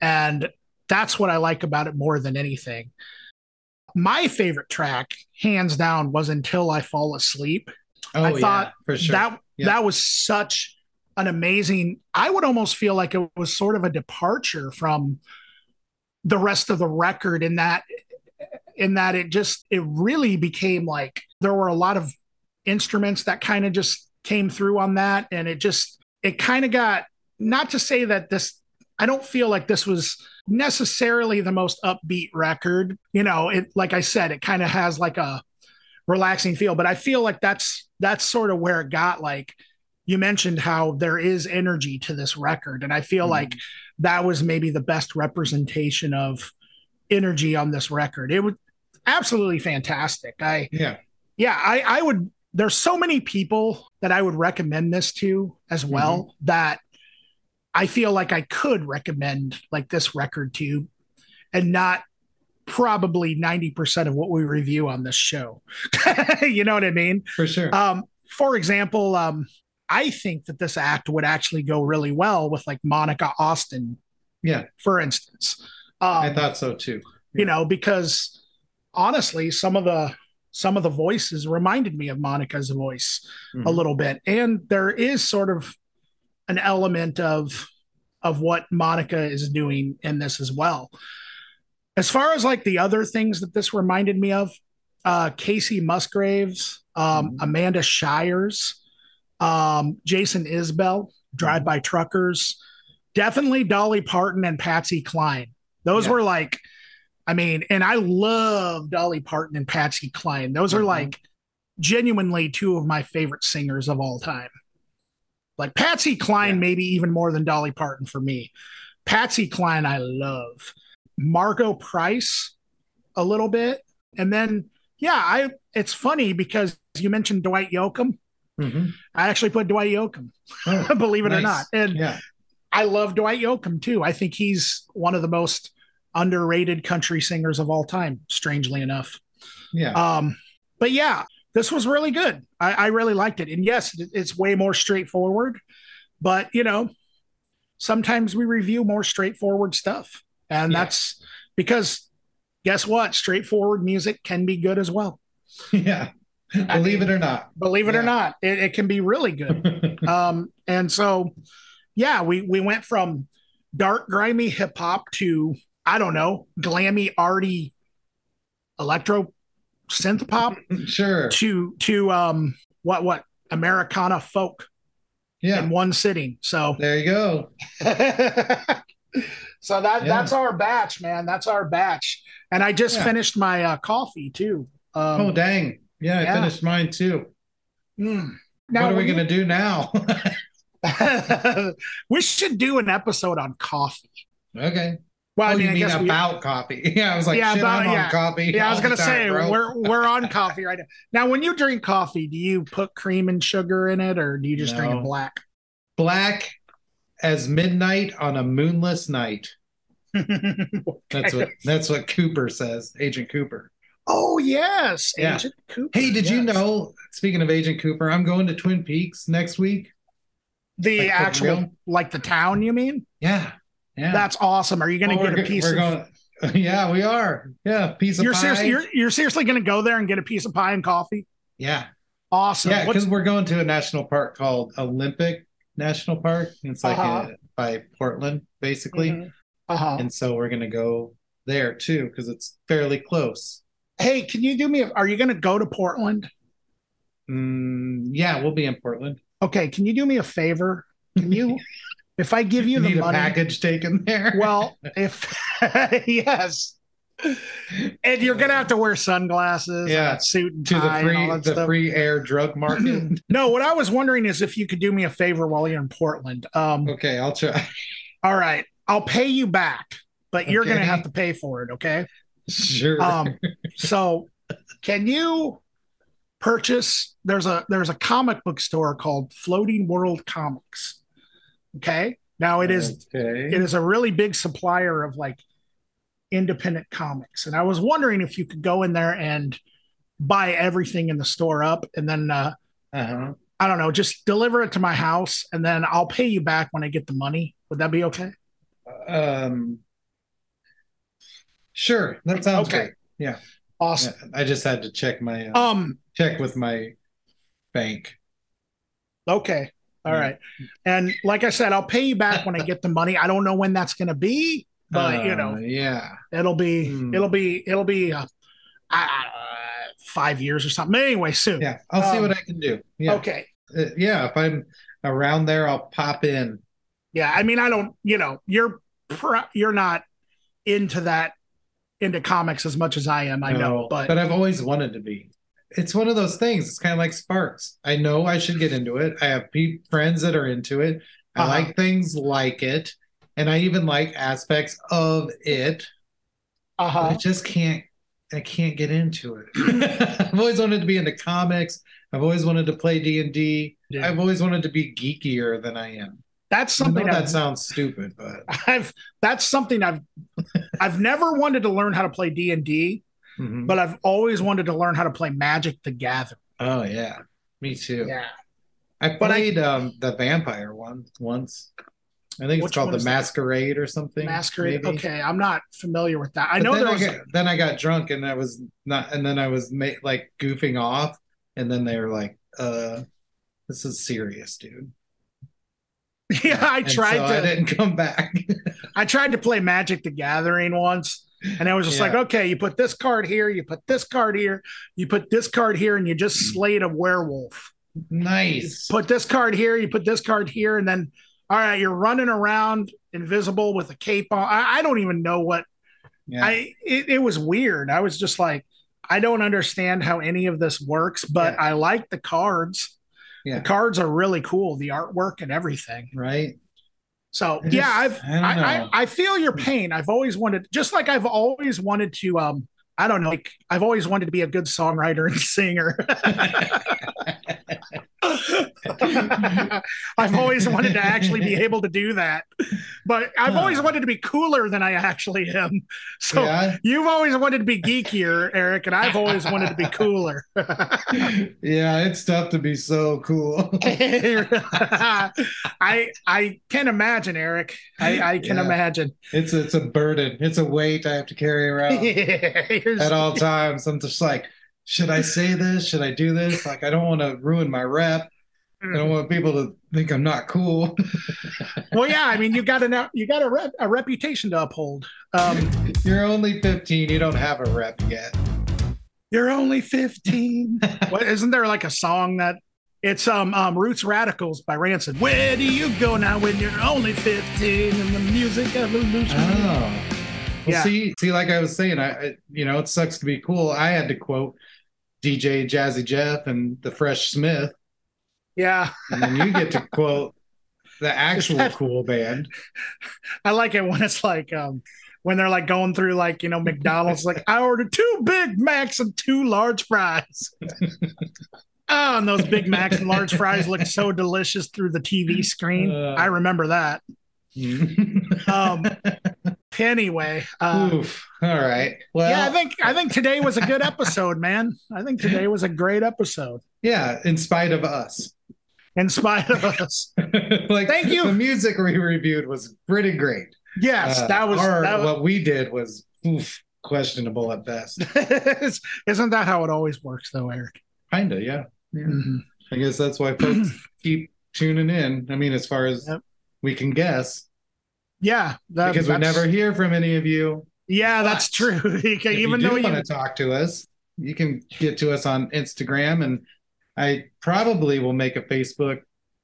And that's what i like about it more than anything my favorite track hands down was until i fall asleep Oh, I yeah, thought for sure. that Yeah. that was such an amazing i would almost feel like it was sort of a departure from the rest of the record in that in that it just it really became like there were a lot of instruments that kind of just came through on that and it just it kind of got not to say that this i don't feel like this was necessarily the most upbeat record you know it like i said it kind of has like a relaxing feel but i feel like that's that's sort of where it got like you mentioned how there is energy to this record and i feel Mhm. like that was maybe the best representation of energy on this record it was absolutely fantastic i yeah. yeah i i would there's so many people that i would recommend this to as well that I feel like I could recommend like this record to you and not probably 90% of what we review on this show. you know what I mean? For sure. Um, for example, um, I think that this act would actually go really well with like Monica Austin, yeah, for instance. Um, I thought so too. you know, because honestly, some of the some of the voices reminded me of Monica's voice a Mhm. little bit, and there is sort of an element of of what Monica is doing in this as well. As far as like the other things that this reminded me of, uh, Kacey Musgraves, um, Mhm. Amanda Shires, um, Jason Isbell, Drive By Truckers, definitely Dolly Parton and Patsy Cline. Those Yeah. were like, I mean, and I love Dolly Parton and Patsy Cline. Those are Mhm. like genuinely two of my favorite singers of all time. Like Patsy Cline, Yeah. maybe even more than Dolly Parton for me. Patsy Cline, I love. Margo Price, a little bit, and then yeah, I. It's funny because you mentioned Dwight Yoakam. Mhm. I actually put Dwight Yoakam, Oh, believe it or not, and yeah. I love Dwight Yoakam too. I think he's one of the most underrated country singers of all time. Strangely enough, Yeah. um, but yeah, this was really good. I, I really liked it. And yes, it's way more straightforward, but you know, sometimes we review more straightforward stuff. And Yeah. that's because guess what? Straightforward music can be good as well. yeah. Believe it or not. Believe it or not, it, it can be really good. um, and so, yeah, we, we went from dark, grimy hip hop to, I don't know, glammy, arty electro synth pop sure. to to um what what Americana folk Yeah. in one sitting. So There you go. so that Yeah. that's our batch, man. That's our batch. And I just Yeah. finished my uh, coffee too. Um, oh dang. Yeah, yeah. I finished mine too. mm. what are we gonna do now? we should do an episode on coffee. okay. Well, oh, I mean, you I mean guess we- about coffee? Yeah, I was like, Yeah, shit, about- I'm yeah. on coffee. yeah, I was oh, gonna time, say bro. we're we're on coffee right now. Now, when you drink coffee, do you put cream and sugar in it, or do you just drink it black? black as midnight on a moonless night. That's what that's what Cooper says, Agent Cooper. Oh yes, Yeah. Agent Cooper. Hey, did you know? Speaking of Agent Cooper, I'm going to Twin Peaks next week. the Like, actual real? like the town? You mean? Yeah, yeah. That's awesome. Are you going to Oh, get a piece We're of? going. Yeah, we are. Yeah, piece of you're pie. seriously you're, you're seriously going to go there and get a piece of pie and coffee? yeah, Awesome. yeah. Because we're going to a national park called Olympic National Park. It's like Uh-huh. uh by Portland, basically. Mhm. Uh-huh. And so we're gonna go there too because it's fairly close. Hey, can you do me? A, are you going to go to Portland? Mm, yeah, we'll be in Portland. Okay. Can you do me a favor? Can you, if I give you, You the need a money? package taken there. Well, if yes, and you're gonna have to wear sunglasses, Yeah. suit and to the tie, and all free the stuff. free air drug market. No, what I was wondering is if you could do me a favor while you're in Portland. Um, okay, I'll try. all right, I'll pay you back, but you're gonna have to pay for it. Okay. Sure. Um, so can you purchase? There's a there's a comic book store called Floating World Comics. Okay. Now it is okay. it is a really big supplier of like independent comics and i was wondering if you could go in there and buy everything in the store up and then uh, uh-huh. i don't know just deliver it to my house and then i'll pay you back when i get the money would that be okay Um. Sure, that sounds Okay. great. Yeah, awesome Yeah, I just had to check my uh, um check with my bank. okay all right and like i said i'll pay you back when i get the money i don't know when that's going to be but you Uh, know yeah. it'll be Hmm. it'll be it'll be uh, uh, five years or something anyway soon Yeah, I'll see Um, what I can do. Yeah, okay Uh, yeah. If I'm around there, I'll pop in. Yeah, I mean, I don't, you know, you're pr- you're not into that into comics as much as I am. I know, but, but, I've always wanted to be. It's one of those things. It's kind of like Sparks. I know I should get into it. I have pe- friends that are into it. I Uh-huh. like things like it, and I even like aspects of it. Uh-huh. I just can't. I can't get into it. I've always wanted to be into comics. I've always wanted to play D and D. I've always wanted to be geekier than I am. That's I know something that sounds stupid, but I've that's something I've I've never wanted to learn how to play D and D, Mhm. but I've always wanted to learn how to play Magic the Gathering. oh yeah, me too. Yeah. I But I- played um the vampire one once. I think it's called the is that? Masquerade or something. Masquerade. maybe. Okay, I'm not familiar with that. I But know then there was. I got, then I got drunk and I was not, and then I was ma- like goofing off, and then they were like, "Uh, this is serious, dude." yeah, I tried so to. I didn't come back. I tried to play Magic the Gathering once, and I was just Yeah. like, okay, you put this card here, you put this card here, you put this card here, and you just mm. slayed a werewolf. nice. Put this card here, you put this card here, and then all right, you're running around invisible with a cape on. I, I don't even know what yeah. I. It, it was weird. I was just like, I don't understand how any of this works, but Yeah. I like the cards. Yeah. The cards are really cool, the artwork and everything. right. So just- yeah, I've I I, I. I feel your pain. I've always wanted, just like I've always wanted to. Um, I don't know. Like I've always wanted to be a good songwriter and singer. I've always wanted to actually be able to do that, but I've always wanted to be cooler than I actually am. So yeah. you've always wanted to be geekier, Erik, and I've always wanted to be cooler. Yeah. It's tough to be so cool. I I can imagine, Erik. I, I can Yeah. imagine. it's it's a burden. It's a weight I have to carry around You're at all times. I'm just like, should I say this? Should I do this? Like, I don't want to ruin my rep. I don't want people to think I'm not cool. well, yeah. I mean, you got a you got a, rep, a reputation to uphold. Um, You're only 15. You don't have a rep yet. you're only 15. what isn't there like a song that it's um, um Roots Radicals by Rancid? Where do you go now when you're only 15 and the music evolution? Oh. Well, Yeah. see, see, like I was saying, I, I, you know, it sucks to be cool. I had to quote DJ Jazzy Jeff and the Fresh Smith, Yeah, and then you get to quote the actual that- cool band. I like it when it's like um when they're like going through like you know McDonald's like I ordered two Big Macs and two large fries. oh, and those Big Macs and large fries look so delicious through the TV screen. Uh. I remember that. Um, anyway, uh, Oof. All right. Well, yeah, I think I think today was a good episode, man. I think today was a great episode. yeah, in spite of us. In spite of us, like, Thank you. The music we reviewed was pretty great. yes, Uh, that was our- that was. what we did was oof, questionable at best. Isn't that how it always works, though, Erik? Kinda, yeah. Mhm. I guess that's why folks keep tuning in. I mean, as far as Yep. we can guess, Yeah, that, because we never hear from any of you. Yeah, that's true. You can- even you though you, want to talk to us, you can get to us on Instagram, and I probably will make a Facebook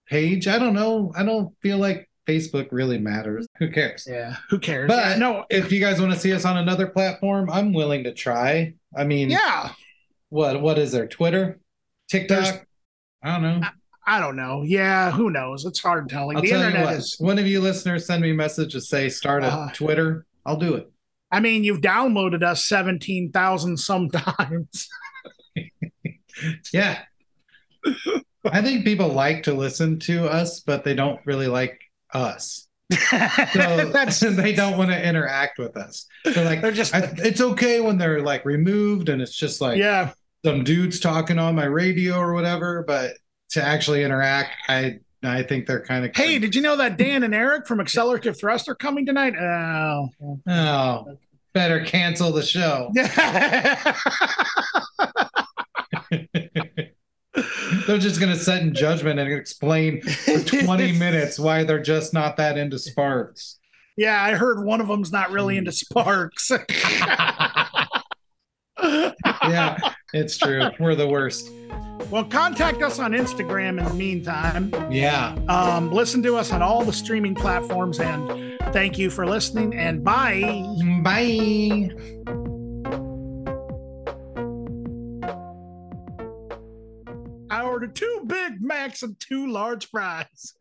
page. I don't know. I don't feel like Facebook really matters. Who cares? yeah, who cares? But Yeah, no, if you guys want to see us on another platform, I'm willing to try. I mean, yeah, what what is there? Twitter, TikTok? There's- I don't know. I don't know. Yeah, who knows? It's hard telling. I'll the tell internet what. is. One of you listeners send me a message to say start a Uh, Twitter. I'll do it. I mean, you've downloaded us seventeen thousand sometimes. Yeah. I think people like to listen to us, but they don't really like us. So That's they don't want to interact with us. They're like, they're just I, it's okay when they're like removed and it's just like yeah. some dudes talking on my radio or whatever, but to actually interact, I I think they're kind of Hey, did you know that Dan and Erik from Accelerative Thrust are coming tonight? Oh, oh, better cancel the show. They're just gonna set in judgment and explain for 20 minutes why they're just not that into Sparks. yeah. I heard one of them's not really into sparks. Yeah, it's true. We're the worst. Well, contact us on Instagram in the meantime. Yeah. Um, listen to us on all the streaming platforms, and thank you for listening. And bye. Bye. I ordered two Big Macs and two large fries.